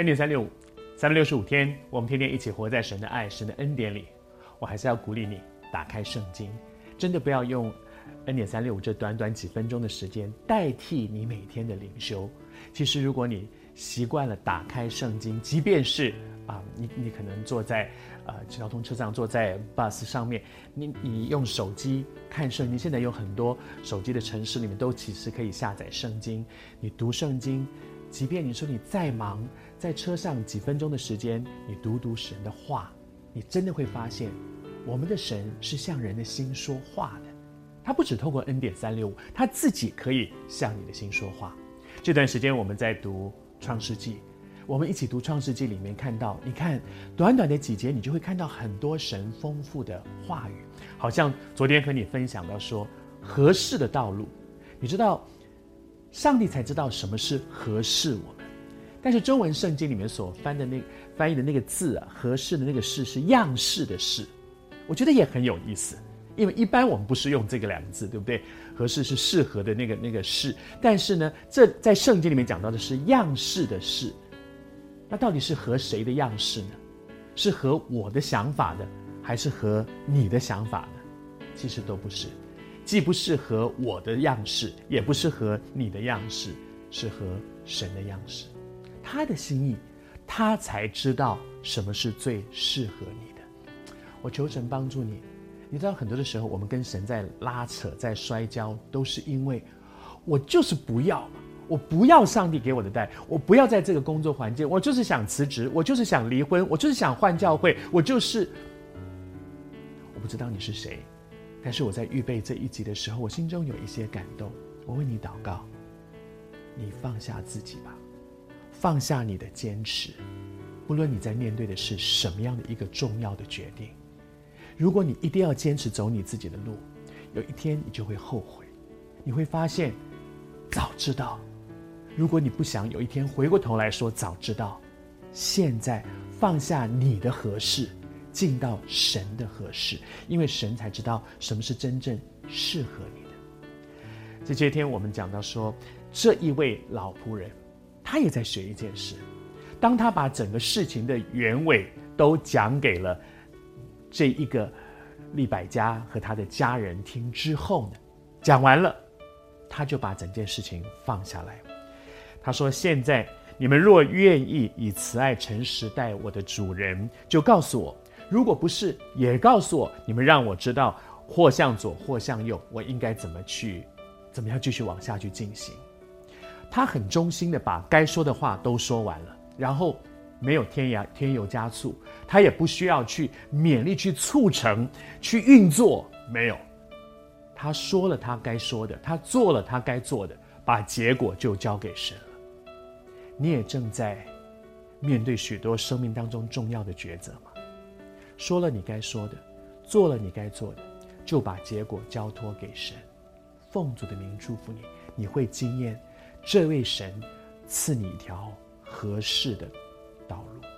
恩典三六五，三百六十五天，我们天天一起活在神的爱、神的恩典里。我还是要鼓励你打开圣经，真的不要用恩典三六五这短短几分钟的时间代替你每天的灵修。其实，如果你习惯了打开圣经，即便是啊，你你可能坐在呃交通车上，坐在 bus 上面，你你用手机看圣经。现在有很多手机的城市里面都其实可以下载圣经，你读圣经。即便你说你再忙，在车上几分钟的时间，你读读神的话，你真的会发现，我们的神是向人的心说话的。他不只透过恩典三六五，他自己可以向你的心说话。这段时间我们在读创世纪，我们一起读创世纪里面看到，你看短短的几节，你就会看到很多神丰富的话语。好像昨天和你分享到说，合适的道路，你知道。上帝才知道什么是合适我，但是中文圣经里面所翻的那翻译的那个字啊，合适的那个适是样式的适，我觉得也很有意思，因为一般我们不是用这个两个字，对不对？合适是适合的那个那个适，但是呢，这在圣经里面讲到的是样式的式，那到底是和谁的样式呢？是和我的想法的，还是和你的想法呢？其实都不是。既不适合我的样式，也不适合你的样式，适合神的样式，他的心意，他才知道什么是最适合你的。我求神帮助你。你知道很多的时候，我们跟神在拉扯，在摔跤，都是因为我就是不要，我不要上帝给我的带，我不要在这个工作环境，我就是想辞职，我就是想离婚，我就是想换教会，我就是……我不知道你是谁。但是我在预备这一集的时候，我心中有一些感动。我为你祷告，你放下自己吧，放下你的坚持。不论你在面对的是什么样的一个重要的决定，如果你一定要坚持走你自己的路，有一天你就会后悔。你会发现，早知道。如果你不想有一天回过头来说早知道，现在放下你的合适。进到神的合适，因为神才知道什么是真正适合你的。这些天我们讲到说，这一位老仆人，他也在学一件事。当他把整个事情的原委都讲给了这一个利百家和他的家人听之后呢，讲完了，他就把整件事情放下来。他说：“现在你们若愿意以慈爱诚实待我的主人，就告诉我。”如果不是，也告诉我，你们让我知道，或向左，或向右，我应该怎么去，怎么样继续往下去进行。他很忠心的把该说的话都说完了，然后没有添牙添油加醋，他也不需要去勉力去促成去运作，没有。他说了他该说的，他做了他该做的，把结果就交给神了。你也正在面对许多生命当中重要的抉择吗？说了你该说的，做了你该做的，就把结果交托给神。奉主的名祝福你，你会经验这位神赐你一条合适的道路。